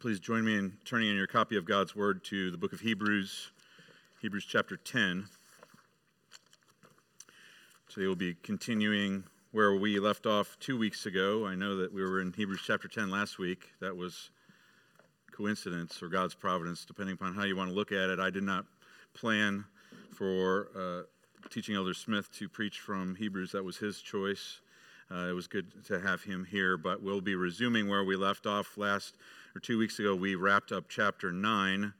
Please join me in turning in your copy of God's Word to the book of Hebrews, Hebrews chapter 10. Today we'll be continuing where we left off two weeks ago. I know that we were in Hebrews chapter 10 last week. That was coincidence or God's providence, depending upon how you want to look at it. I did not plan for uh, teaching Elder Smith to preach from Hebrews, that was his choice. Uh, it was good to have him here, but we'll be resuming where we left off last or two weeks ago. We wrapped up chapter 9,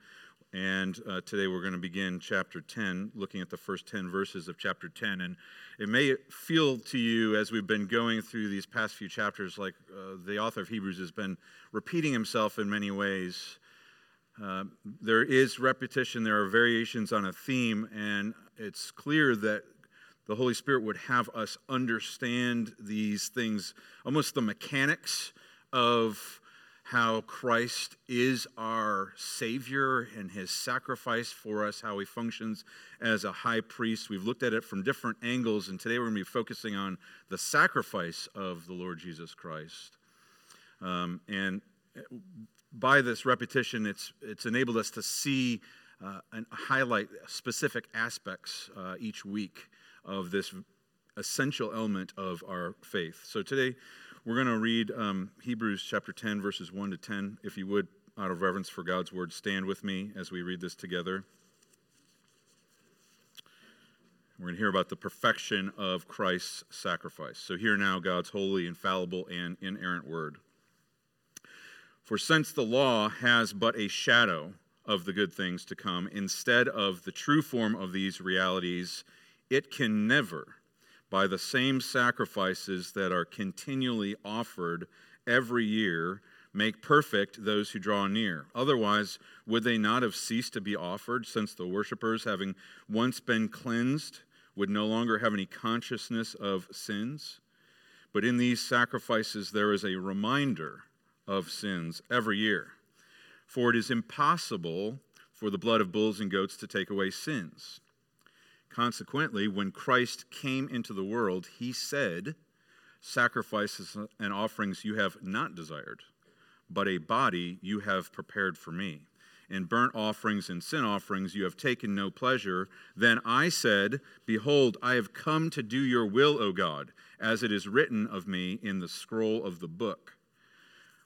and uh, today we're going to begin chapter 10, looking at the first 10 verses of chapter 10. And it may feel to you as we've been going through these past few chapters like uh, the author of Hebrews has been repeating himself in many ways. Uh, there is repetition, there are variations on a theme, and it's clear that the Holy Spirit would have us understand these things, almost the mechanics of how Christ is our Savior and His sacrifice for us, how He functions as a high priest. We've looked at it from different angles, and today we're going to be focusing on the sacrifice of the Lord Jesus Christ. Um, and by this repetition, it's, it's enabled us to see uh, and highlight specific aspects uh, each week of this essential element of our faith. So today we're going to read um, Hebrews chapter 10, verses 1 to 10. If you would, out of reverence for God's word, stand with me as we read this together. We're going to hear about the perfection of Christ's sacrifice. So, hear now God's holy, infallible, and inerrant word. For since the law has but a shadow of the good things to come, instead of the true form of these realities, it can never, by the same sacrifices that are continually offered every year, make perfect those who draw near. Otherwise, would they not have ceased to be offered, since the worshippers, having once been cleansed, would no longer have any consciousness of sins? But in these sacrifices, there is a reminder of sins every year. For it is impossible for the blood of bulls and goats to take away sins. Consequently, when Christ came into the world, he said, Sacrifices and offerings you have not desired, but a body you have prepared for me. In burnt offerings and sin offerings you have taken no pleasure. Then I said, Behold, I have come to do your will, O God, as it is written of me in the scroll of the book.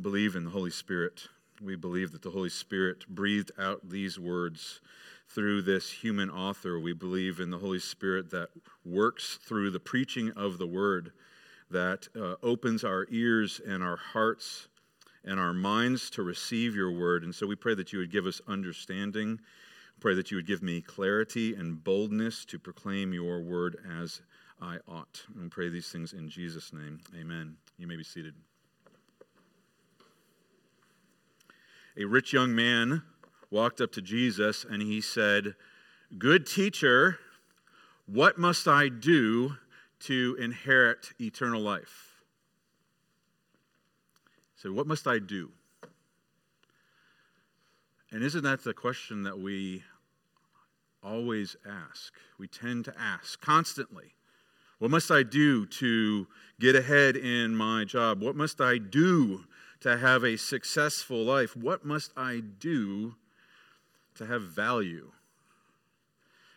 believe in the Holy Spirit. We believe that the Holy Spirit breathed out these words through this human author. We believe in the Holy Spirit that works through the preaching of the word, that uh, opens our ears and our hearts and our minds to receive your word. And so we pray that you would give us understanding. Pray that you would give me clarity and boldness to proclaim your word as I ought. And pray these things in Jesus' name. Amen. You may be seated. A rich young man walked up to Jesus and he said, Good teacher, what must I do to inherit eternal life? He said, What must I do? And isn't that the question that we always ask? We tend to ask constantly. What must I do to get ahead in my job? What must I do to have a successful life, what must I do to have value?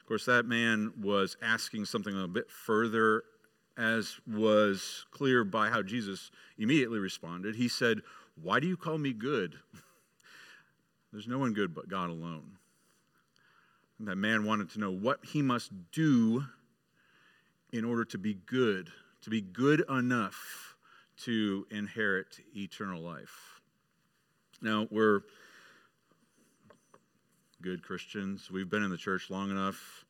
Of course, that man was asking something a bit further, as was clear by how Jesus immediately responded. He said, Why do you call me good? There's no one good but God alone. And that man wanted to know what he must do in order to be good, to be good enough to inherit eternal life. Now, we're good Christians. We've been in the church long enough.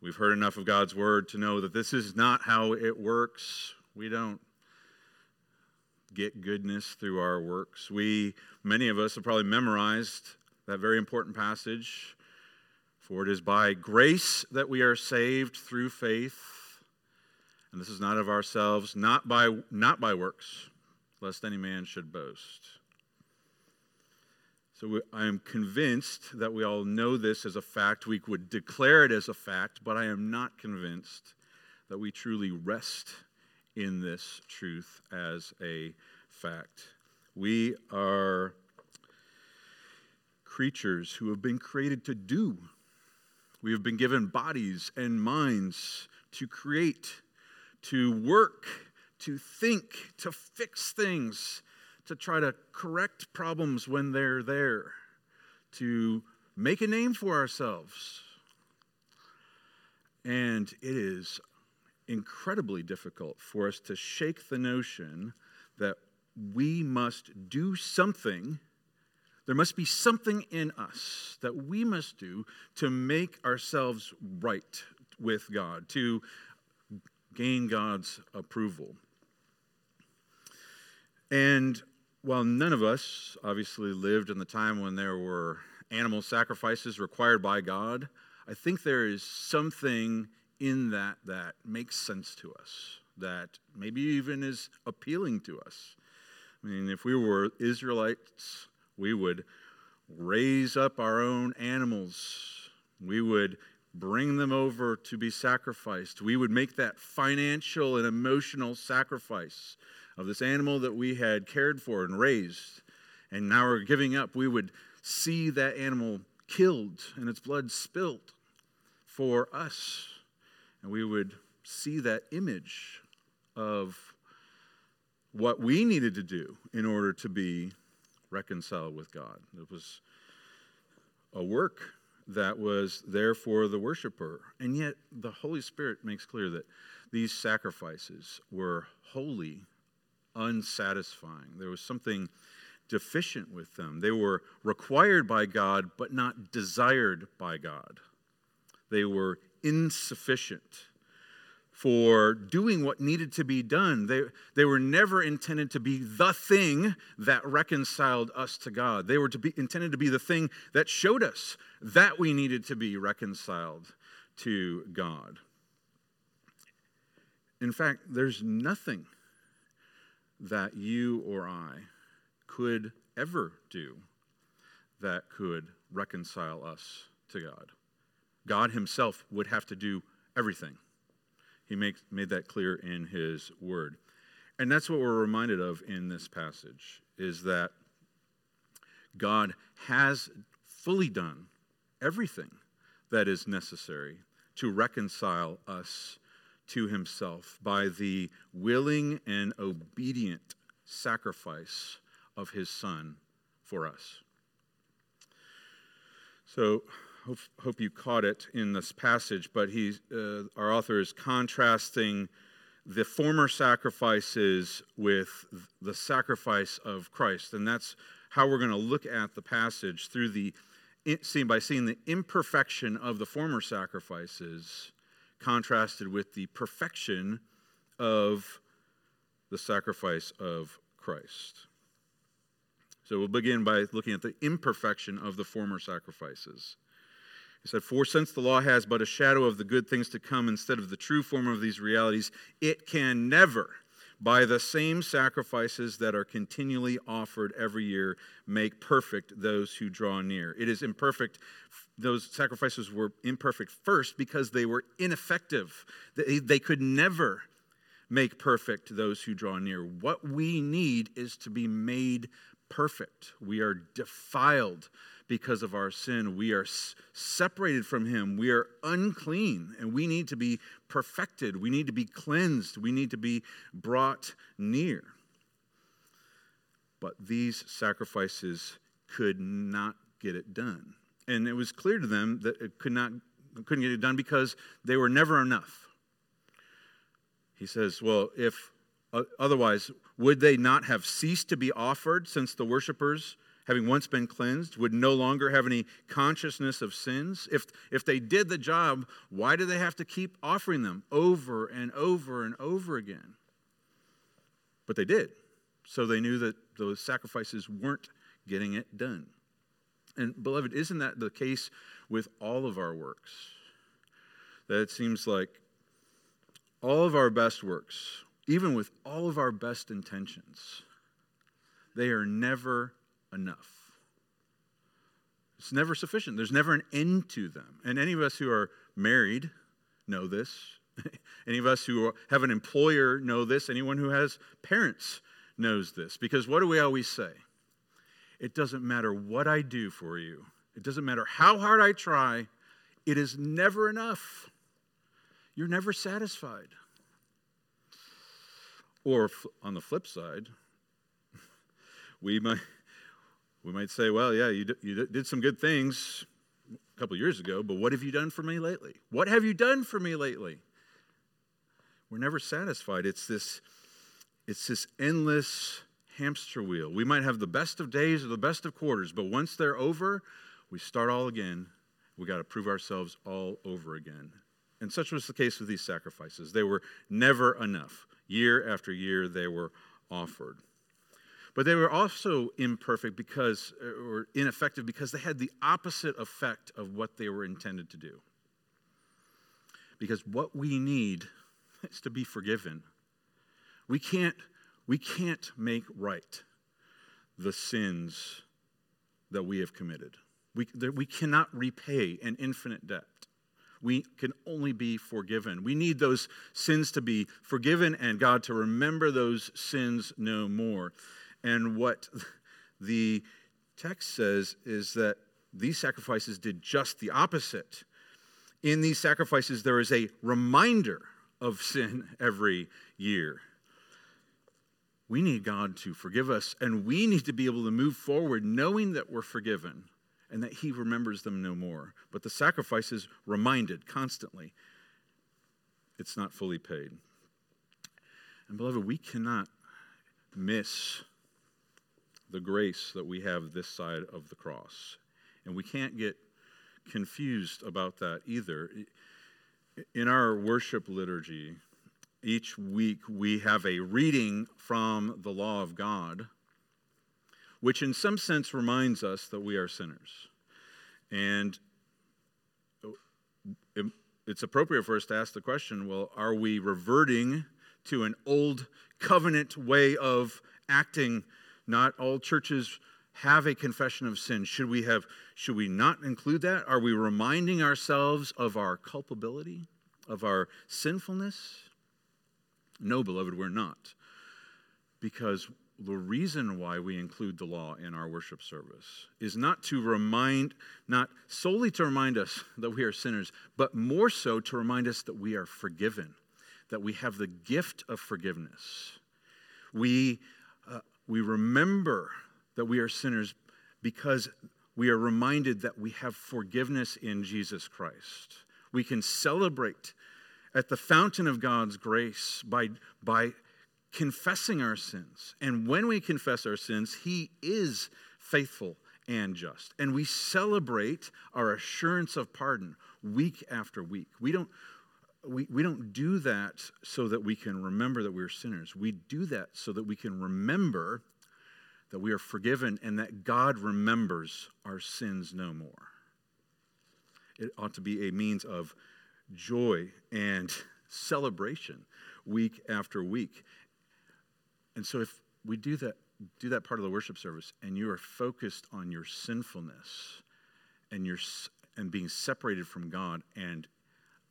We've heard enough of God's word to know that this is not how it works. We don't get goodness through our works. We, many of us, have probably memorized that very important passage. For it is by grace that we are saved through faith. And this is not of ourselves, not by, not by works, lest any man should boast. So we, I am convinced that we all know this as a fact. We would declare it as a fact, but I am not convinced that we truly rest in this truth as a fact. We are creatures who have been created to do. We have been given bodies and minds to create, to work, to think, to fix things, to try to correct problems when they're there, to make a name for ourselves. And it is incredibly difficult for us to shake the notion that we must do something. There must be something in us that we must do to make ourselves right with God, to gain God's approval. And while none of us obviously lived in the time when there were animal sacrifices required by God, I think there is something in that that makes sense to us, that maybe even is appealing to us. I mean, if we were Israelites, we would raise up our own animals. We would bring them over to be sacrificed. We would make that financial and emotional sacrifice of this animal that we had cared for and raised. And now we're giving up. We would see that animal killed and its blood spilt for us. And we would see that image of what we needed to do in order to be reconciled with God. It was a work that was there for the worshiper. And yet, the Holy Spirit makes clear that these sacrifices were wholly unsatisfying. There was something deficient with them. They were required by God, but not desired by God. They were insufficient for doing what needed to be done. They, they were never intended to be the thing that reconciled us to God. They were to be, intended to be the thing that showed us that we needed to be reconciled to God. In fact, there's nothing that you or I could ever do that could reconcile us to God. God Himself would have to do everything. He made that clear in His Word. And that's what we're reminded of in this passage is that God has fully done everything that is necessary to reconcile us to himself by the willing and obedient sacrifice of his son for us. So, hope, hope you caught it in this passage, but uh, our author is contrasting the former sacrifices with the sacrifice of Christ. And that's how we're going to look at the passage through the by seeing the imperfection of the former sacrifices contrasted with the perfection of the sacrifice of Christ. So we'll begin by looking at the imperfection of the former sacrifices. He said, For since the law has but a shadow of the good things to come instead of the true form of these realities, it can never, by the same sacrifices that are continually offered every year, make perfect those who draw near. It is imperfect. Those sacrifices were imperfect first because they were ineffective. They, they could never make perfect those who draw near. What we need is to be made perfect. We are defiled because of our sin. We are separated from Him. We are unclean, and we need to be perfected. We need to be cleansed. We need to be brought near. But these sacrifices could not get it done. And it was clear to them that it could not, couldn't get it done because they were never enough. He says, Well, if otherwise, would they not have ceased to be offered since the worshippers having once been cleansed, would no longer have any consciousness of sins? If, if they did the job, why do they have to keep offering them over and over and over again? But they did. So they knew that those sacrifices weren't getting it done. And, beloved, isn't that the case with all of our works? That it seems like all of our best works, even with all of our best intentions, they are never enough. It's never sufficient. There's never an end to them. And any of us who are married know this. any of us who have an employer know this. Anyone who has parents knows this. Because what do we always say? It doesn't matter what I do for you, it doesn't matter how hard I try, it is never enough. You're never satisfied. Or on the flip side, we might, we might say, well, yeah, you, d- you did some good things a couple years ago, but what have you done for me lately? What have you done for me lately? We're never satisfied. It's this, it's this endless hamster wheel. We might have the best of days or the best of quarters, but once they're over, we start all again. We got to prove ourselves all over again. And such was the case with these sacrifices. They were never enough. Year after year, they were offered. But they were also imperfect because, uh, or ineffective because they had the opposite effect of what they were intended to do. Because what we need is to be forgiven. We can't we can't make right the sins that we have committed. We, we cannot repay an infinite debt. We can only be forgiven. We need those sins to be forgiven and God to remember those sins no more. And what the text says is that these sacrifices did just the opposite. In these sacrifices, there is a reminder of sin every year. We need God to forgive us, and we need to be able to move forward knowing that we're forgiven and that He remembers them no more. But the sacrifice is reminded constantly it's not fully paid. And, beloved, we cannot miss the grace that we have this side of the cross. And we can't get confused about that either. In our worship liturgy, each week we have a reading from the law of God, which in some sense reminds us that we are sinners. And it's appropriate for us to ask the question well, are we reverting to an old covenant way of acting? Not all churches have a confession of sin. Should we have should we not include that? Are we reminding ourselves of our culpability, of our sinfulness? No, beloved, we're not. Because the reason why we include the law in our worship service is not to remind, not solely to remind us that we are sinners, but more so to remind us that we are forgiven, that we have the gift of forgiveness. We, we remember that we are sinners because we are reminded that we have forgiveness in Jesus Christ. We can celebrate at the fountain of God's grace by, by confessing our sins. And when we confess our sins, He is faithful and just. And we celebrate our assurance of pardon week after week. We don't, we, we don't do that so that we can remember that we're sinners. We do that so that we can remember that we are forgiven and that God remembers our sins no more. It ought to be a means of joy and celebration week after week. And so if we do that do that part of the worship service and you are focused on your sinfulness and your and being separated from God and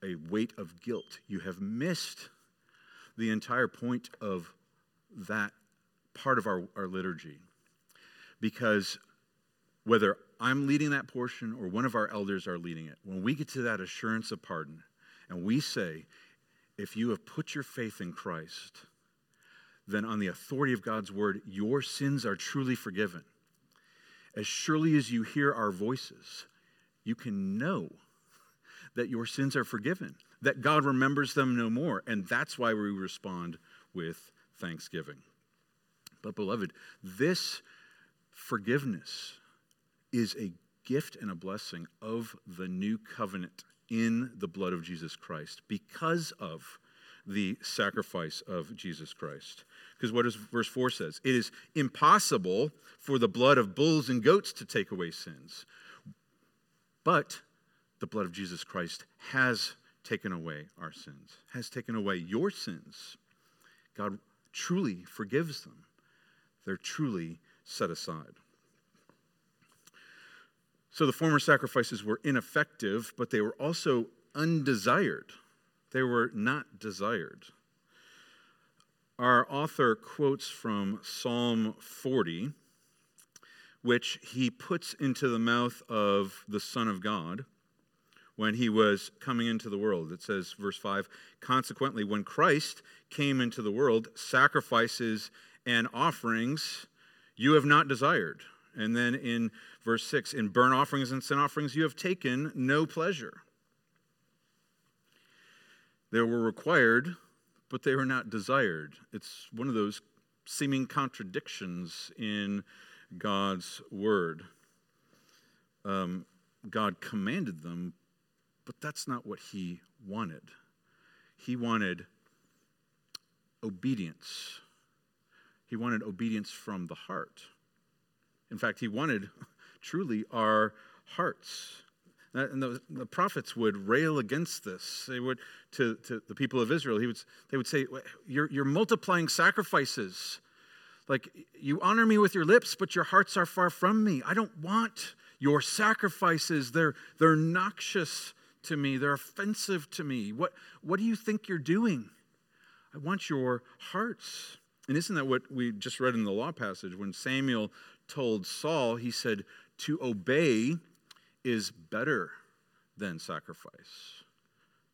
a weight of guilt, you have missed the entire point of that part of our, our liturgy. Because whether I'm leading that portion or one of our elders are leading it, when we get to that assurance of pardon and we say, if you have put your faith in Christ, then on the authority of God's word, your sins are truly forgiven. As surely as you hear our voices, you can know that your sins are forgiven, that God remembers them no more. And that's why we respond with thanksgiving. But, beloved, this forgiveness is a gift and a blessing of the new covenant in the blood of Jesus Christ because of the sacrifice of Jesus Christ. Because what does verse 4 says? It is impossible for the blood of bulls and goats to take away sins. But the blood of Jesus Christ has taken away our sins, has taken away your sins. God truly forgives them. They're truly set aside. So the former sacrifices were ineffective, but they were also undesired. They were not desired. Our author quotes from Psalm 40, which he puts into the mouth of the Son of God when he was coming into the world. It says, verse 5 Consequently, when Christ came into the world, sacrifices and offerings you have not desired. And then in verse 6 In burnt offerings and sin offerings you have taken no pleasure. They were required, but they were not desired. It's one of those seeming contradictions in God's word. Um, God commanded them, but that's not what He wanted. He wanted obedience. He wanted obedience from the heart. In fact, he wanted truly our hearts. And the, the, prophets would rail against this. They would to, to the people of Israel. He would, they would say, you're, you're multiplying sacrifices. Like you honor me with your lips, but your hearts are far from me. I don't want your sacrifices. They're, they're noxious to me. They're offensive to me. What, what do you think you're doing? I want your hearts. And isn't that what we just read in the law passage? When Samuel told Saul, he said, To obey is better than sacrifice.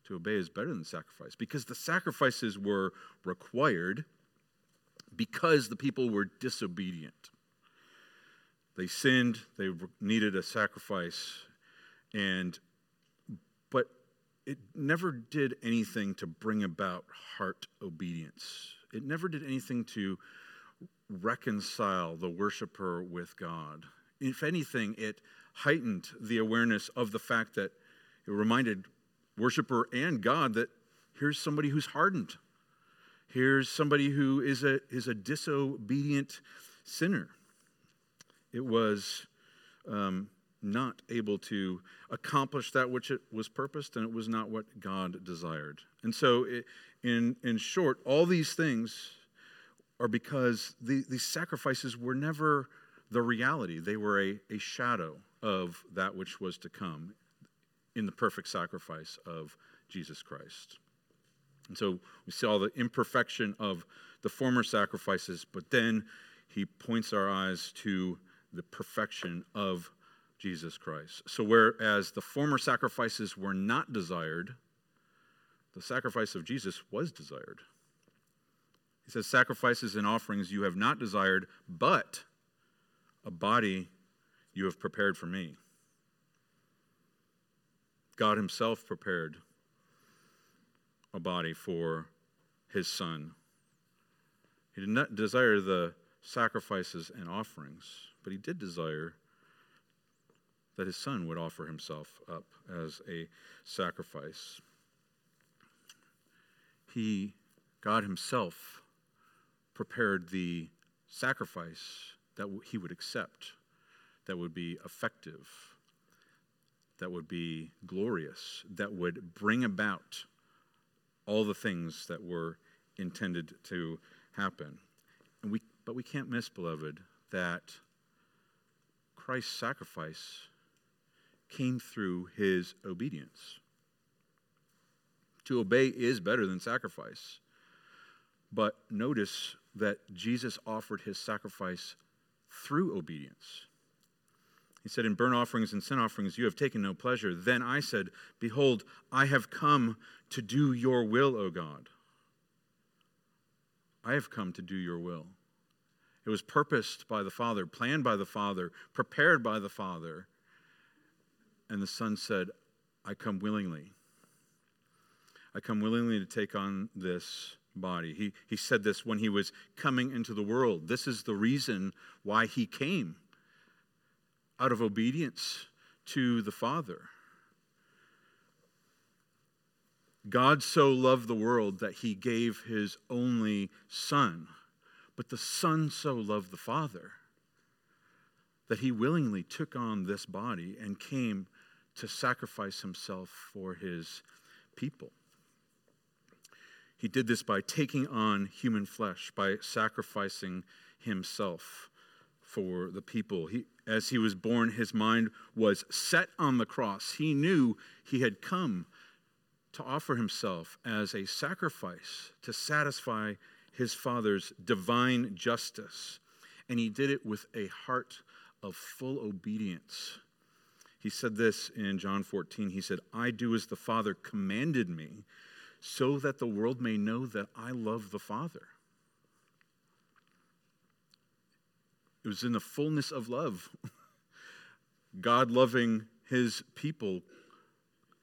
To obey is better than sacrifice because the sacrifices were required because the people were disobedient. They sinned, they needed a sacrifice, and it never did anything to bring about heart obedience. It never did anything to reconcile the worshiper with God. If anything, it heightened the awareness of the fact that it reminded worshiper and God that here's somebody who's hardened. Here's somebody who is a, is a disobedient sinner. It was um, not able to accomplish that which it was purposed, and it was not what God desired. And so, it, in, in short, all these things are because the, these sacrifices were never the reality. They were a, a shadow of that which was to come in the perfect sacrifice of Jesus Christ. And so we see all the imperfection of the former sacrifices, but then he points our eyes to the perfection of Jesus Christ. So, whereas the former sacrifices were not desired, the sacrifice of Jesus was desired. He says, Sacrifices and offerings you have not desired, but a body you have prepared for me. God Himself prepared a body for His Son. He did not desire the sacrifices and offerings, but He did desire that His Son would offer Himself up as a sacrifice. He, God Himself, prepared the sacrifice that He would accept that would be effective, that would be glorious, that would bring about all the things that were intended to happen. And we, but we can't miss, beloved, that Christ's sacrifice came through his obedience. To obey is better than sacrifice. But notice that Jesus offered his sacrifice through obedience. He said, In burnt offerings and sin offerings you have taken no pleasure. Then I said, Behold, I have come to do your will, O God. I have come to do your will. It was purposed by the Father, planned by the Father, prepared by the Father. And the Son said, I come willingly. I come willingly to take on this body. He, he said this when he was coming into the world. This is the reason why he came out of obedience to the Father. God so loved the world that he gave his only Son. But the Son so loved the Father that he willingly took on this body and came to sacrifice himself for his people. He did this by taking on human flesh, by sacrificing himself for the people. He, as he was born, his mind was set on the cross. He knew he had come to offer himself as a sacrifice to satisfy his Father's divine justice. And he did it with a heart of full obedience. He said this in John 14. He said, I do as the Father commanded me, so that the world may know that I love the Father. It was in the fullness of love. God loving his people,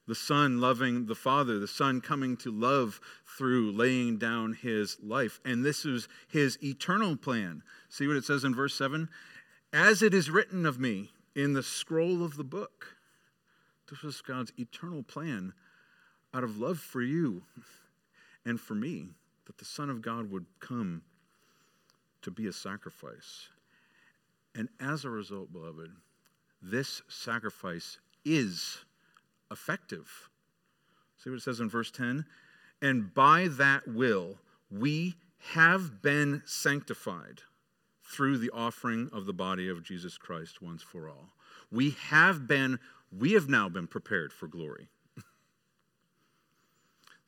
the Son loving the Father, the Son coming to love through laying down his life. And this is his eternal plan. See what it says in verse 7? As it is written of me in the scroll of the book. This was God's eternal plan out of love for you and for me, that the Son of God would come to be a sacrifice. And as a result, beloved, this sacrifice is effective. See what it says in verse 10? And by that will we have been sanctified through the offering of the body of Jesus Christ once for all. We have been, we have now been prepared for glory. the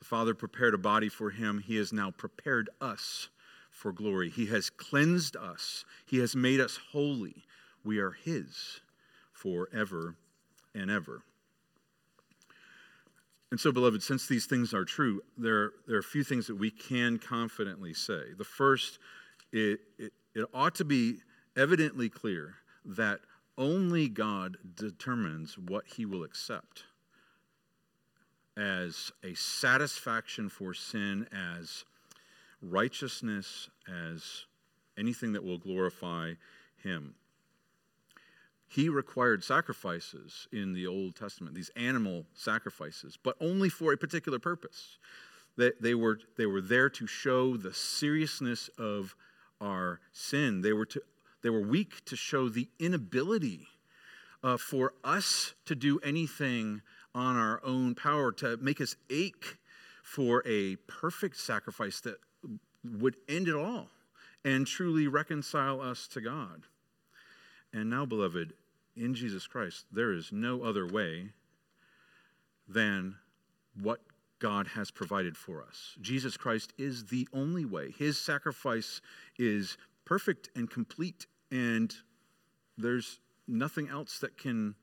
Father prepared a body for him. He has now prepared us for glory. He has cleansed us, He has made us holy. We are His forever and ever. And so, beloved, since these things are true, there, there are a few things that we can confidently say. The first, it, it, it ought to be evidently clear that only God determines what he will accept as a satisfaction for sin, as righteousness, as anything that will glorify him. He required sacrifices in the Old Testament, these animal sacrifices, but only for a particular purpose. They, they, were, they were there to show the seriousness of our sin. They were, to, they were weak to show the inability uh, for us to do anything on our own power, to make us ache for a perfect sacrifice that would end it all and truly reconcile us to God. And now, beloved, in Jesus Christ, there is no other way than what God has provided for us. Jesus Christ is the only way. His sacrifice is perfect and complete, and there's nothing else that can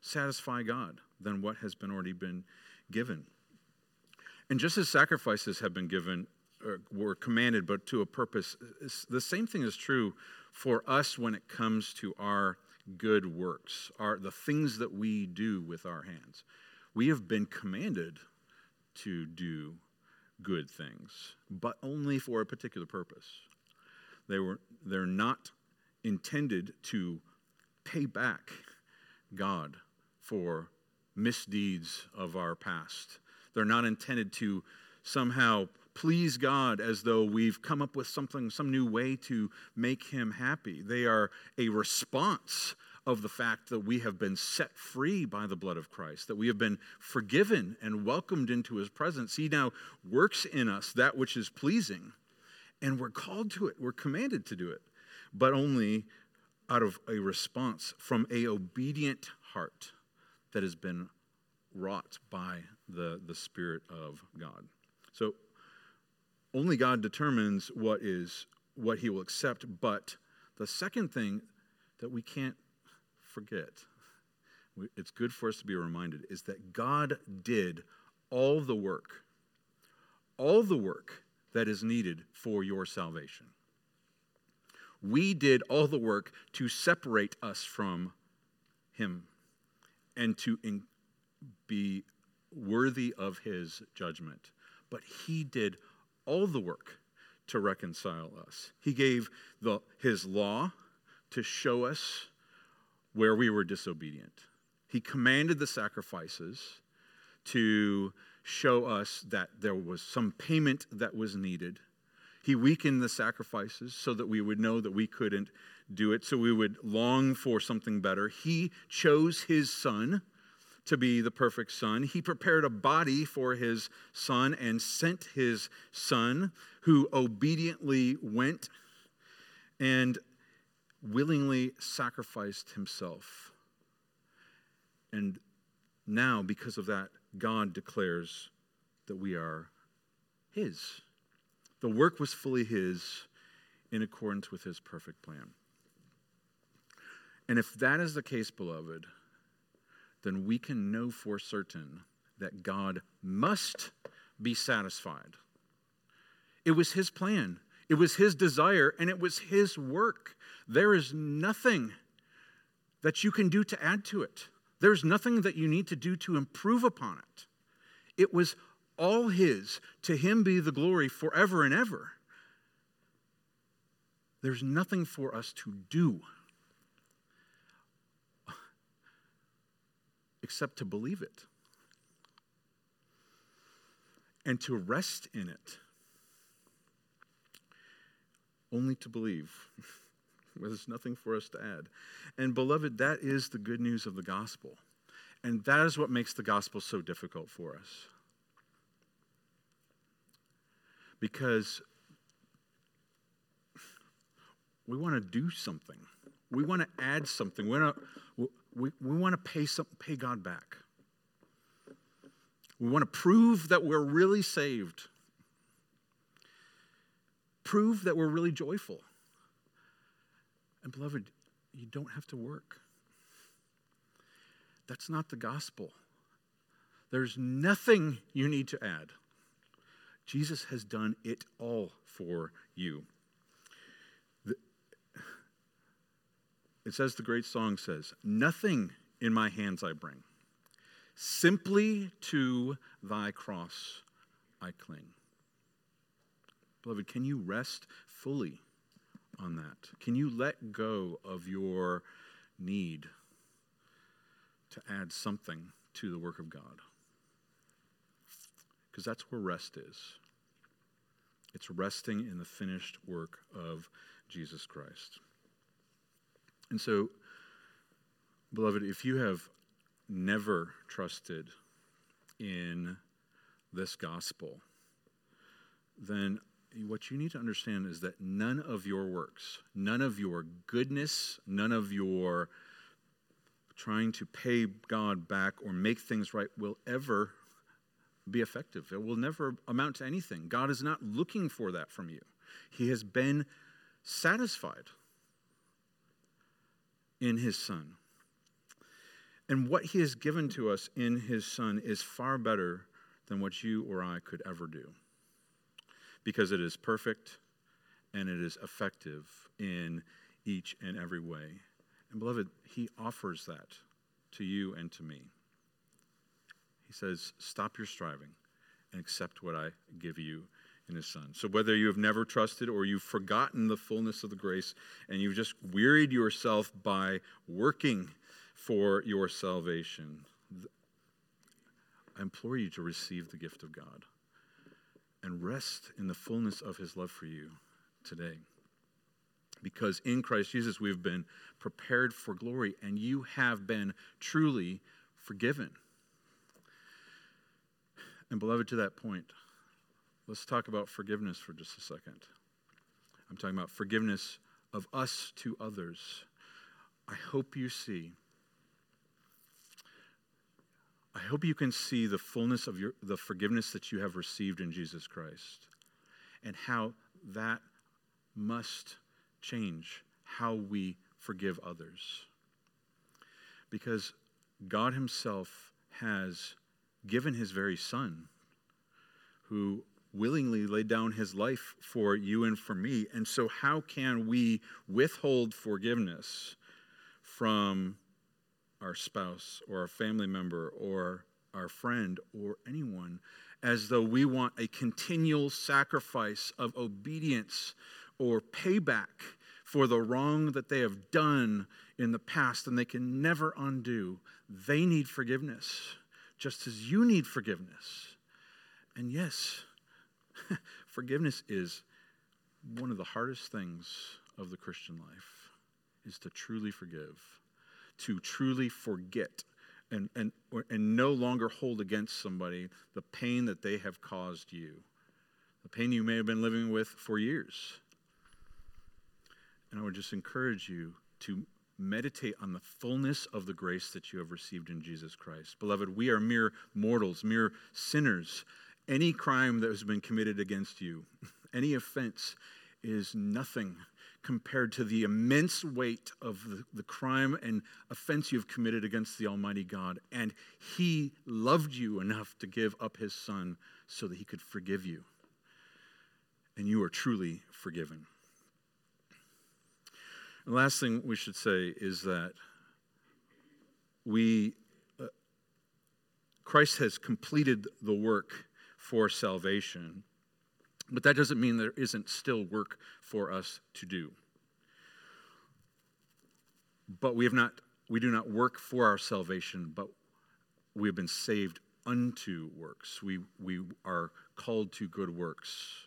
satisfy God than what has been already been given. And just as sacrifices have been given, uh, were commanded, but to a purpose, the same thing is true for us when it comes to our good works, our, the things that we do with our hands. We have been commanded to do good things, but only for a particular purpose. They were, they're not intended to pay back God for misdeeds of our past. They're not intended to somehow please God as though we've come up with something, some new way to make Him happy. They are a response of the fact that we have been set free by the blood of Christ, that we have been forgiven and welcomed into His presence. He now works in us that which is pleasing, and we're called to it, we're commanded to do it, but only out of a response from a obedient heart that has been wrought by the, the Spirit of God. So only God determines what is what he will accept, but the second thing that we can't forget, it's good for us to be reminded, is that God did all the work, all the work that is needed for your salvation. We did all the work to separate us from him and to in, be worthy of his judgment. But he did all the work to reconcile us. He gave the, his law to show us where we were disobedient. He commanded the sacrifices to show us that there was some payment that was needed. He weakened the sacrifices so that we would know that we couldn't do it, so we would long for something better. He chose his son to be the perfect son. He prepared a body for his son and sent his son, who obediently went and willingly sacrificed himself. And now, because of that, God declares that we are his. The work was fully his in accordance with his perfect plan. And if that is the case, beloved, then we can know for certain that God must be satisfied. It was His plan, it was His desire, and it was His work. There is nothing that you can do to add to it, there's nothing that you need to do to improve upon it. It was all His. To Him be the glory forever and ever. There's nothing for us to do. except to believe it and to rest in it. Only to believe. There's nothing for us to add. And, beloved, that is the good news of the gospel. And that is what makes the gospel so difficult for us. Because we want to do something, we want to add something. We want to, we, we want to pay, some, pay God back. We want to prove that we're really saved, prove that we're really joyful. And, beloved, you don't have to work. That's not the gospel. There's nothing you need to add. Jesus has done it all for you. It says, the great song says, Nothing in my hands I bring, simply to thy cross I cling. Beloved, can you rest fully on that? Can you let go of your need to add something to the work of God? Because that's where rest is. It's resting in the finished work of Jesus Christ. And so, beloved, if you have never trusted in this gospel, then what you need to understand is that none of your works, none of your goodness, none of your trying to pay God back or make things right will ever be effective. It will never amount to anything. God is not looking for that from you. He has been satisfied in his Son. And what he has given to us in his Son is far better than what you or I could ever do because it is perfect and it is effective in each and every way. And beloved, he offers that to you and to me. He says, Stop your striving and accept what I give you in his son. So whether you have never trusted or you've forgotten the fullness of the grace and you've just wearied yourself by working for your salvation, I implore you to receive the gift of God and rest in the fullness of his love for you today. Because in Christ Jesus we've been prepared for glory and you have been truly forgiven. And beloved, to that point, Let's talk about forgiveness for just a second. I'm talking about forgiveness of us to others. I hope you see. I hope you can see the fullness of your, the forgiveness that you have received in Jesus Christ and how that must change how we forgive others. Because God Himself has given His very Son, who willingly laid down his life for you and for me. And so, how can we withhold forgiveness from our spouse or our family member or our friend or anyone as though we want a continual sacrifice of obedience or payback for the wrong that they have done in the past and they can never undo? They need forgiveness just as you need forgiveness. And yes, forgiveness is one of the hardest things of the Christian life is to truly forgive, to truly forget and, and, and no longer hold against somebody the pain that they have caused you, the pain you may have been living with for years. And I would just encourage you to meditate on the fullness of the grace that you have received in Jesus Christ. Beloved, we are mere mortals, mere sinners. Any crime that has been committed against you, any offense, is nothing compared to the immense weight of the, the, crime and offense you've committed against the Almighty God. And He loved you enough to give up His Son so that He could forgive you. And you are truly forgiven. The last thing we should say is that we, uh, Christ has completed the work for salvation, but that doesn't mean there isn't still work for us to do. But we have not, we do not work for our salvation, but we have been saved unto works. We, we are called to good works.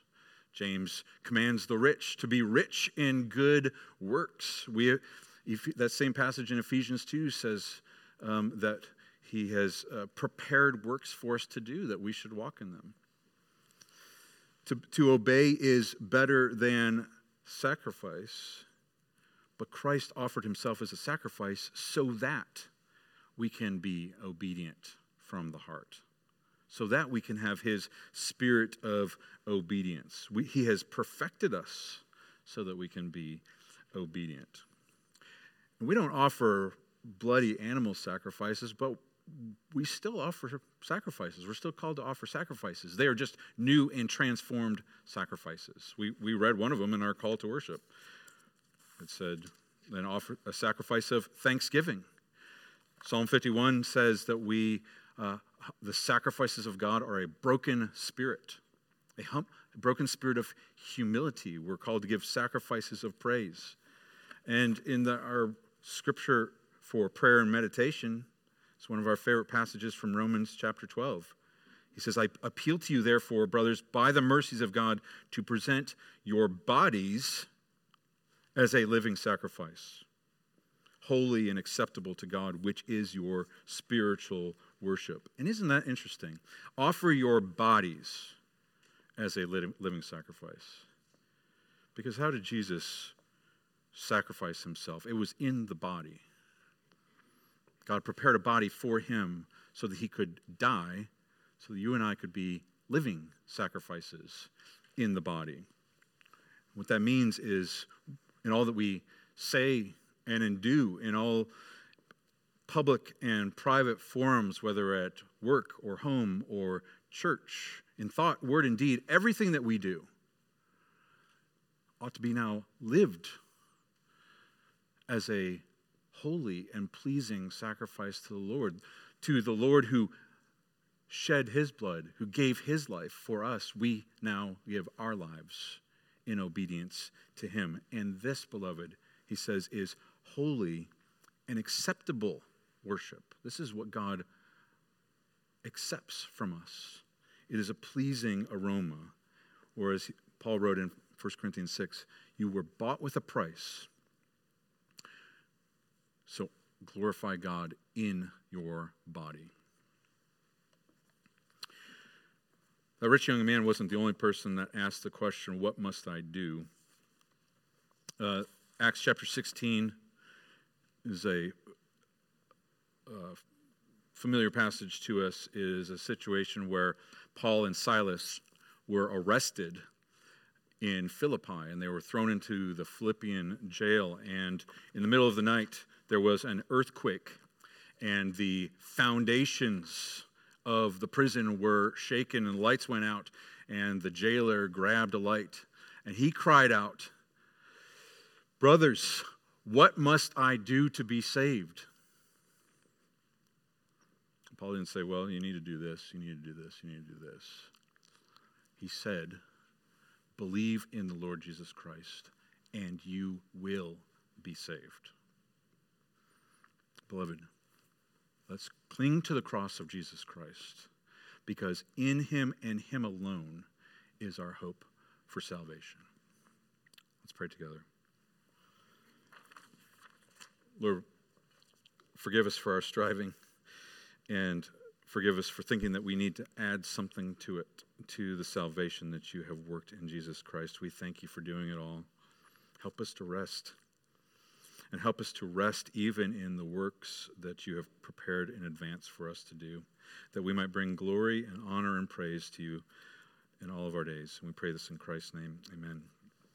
James commands the rich to be rich in good works. We, that same passage in Ephesians 2 says um, that he has uh, prepared works for us to do, that we should walk in them. To, to obey is better than sacrifice, but Christ offered himself as a sacrifice so that we can be obedient from the heart so that we can have his spirit of obedience. We, he has perfected us so that we can be obedient. We don't offer bloody animal sacrifices, but we still offer sacrifices. We're still called to offer sacrifices. They are just new and transformed sacrifices. We, we read one of them in our call to worship. It said, then offer a sacrifice of thanksgiving. Psalm 51 says that we uh, the sacrifices of God are a broken spirit, a, hum, a broken spirit of humility. We're called to give sacrifices of praise. And in the, our scripture for prayer and meditation, it's one of our favorite passages from Romans chapter 12. He says, I appeal to you, therefore, brothers, by the mercies of God, to present your bodies as a living sacrifice, holy and acceptable to God, which is your spiritual worship. And isn't that interesting? Offer your bodies as a living sacrifice. Because how did Jesus sacrifice himself? It was in the body. God prepared a body for him so that he could die, so that you and I could be living sacrifices in the body. What that means is, in all that we say and in do, in all public and private forums, whether at work or home or church, in thought, word, and deed, everything that we do ought to be now lived as a holy and pleasing sacrifice to the Lord, to the Lord who shed his blood, who gave his life for us. We now give our lives in obedience to him. And this, beloved, he says, is holy and acceptable worship. This is what God accepts from us. It is a pleasing aroma. Or as Paul wrote in 1 Corinthians 6, you were bought with a price. So glorify God in your body. That rich young man wasn't the only person that asked the question, What must I do? Uh, Acts chapter 16 is a uh, familiar passage to us is a situation where Paul and Silas were arrested in Philippi and they were thrown into the Philippian jail. And in the middle of the night, there was an earthquake, and the foundations of the prison were shaken, and lights went out. And the jailer grabbed a light and he cried out, Brothers, what must I do to be saved? Paul didn't say, well, you need to do this, you need to do this, you need to do this. He said, believe in the Lord Jesus Christ, and you will be saved. Beloved, Let's cling to the cross of Jesus Christ because in him and him alone is our hope for salvation. Let's pray together. Lord, forgive us for our striving and forgive us for thinking that we need to add something to it, to the salvation that you have worked in Jesus Christ. We thank you for doing it all. Help us to rest. And help us to rest even in the works that you have prepared in advance for us to do, that we might bring glory and honor and praise to you in all of our days. And we pray this in Christ's name. Amen.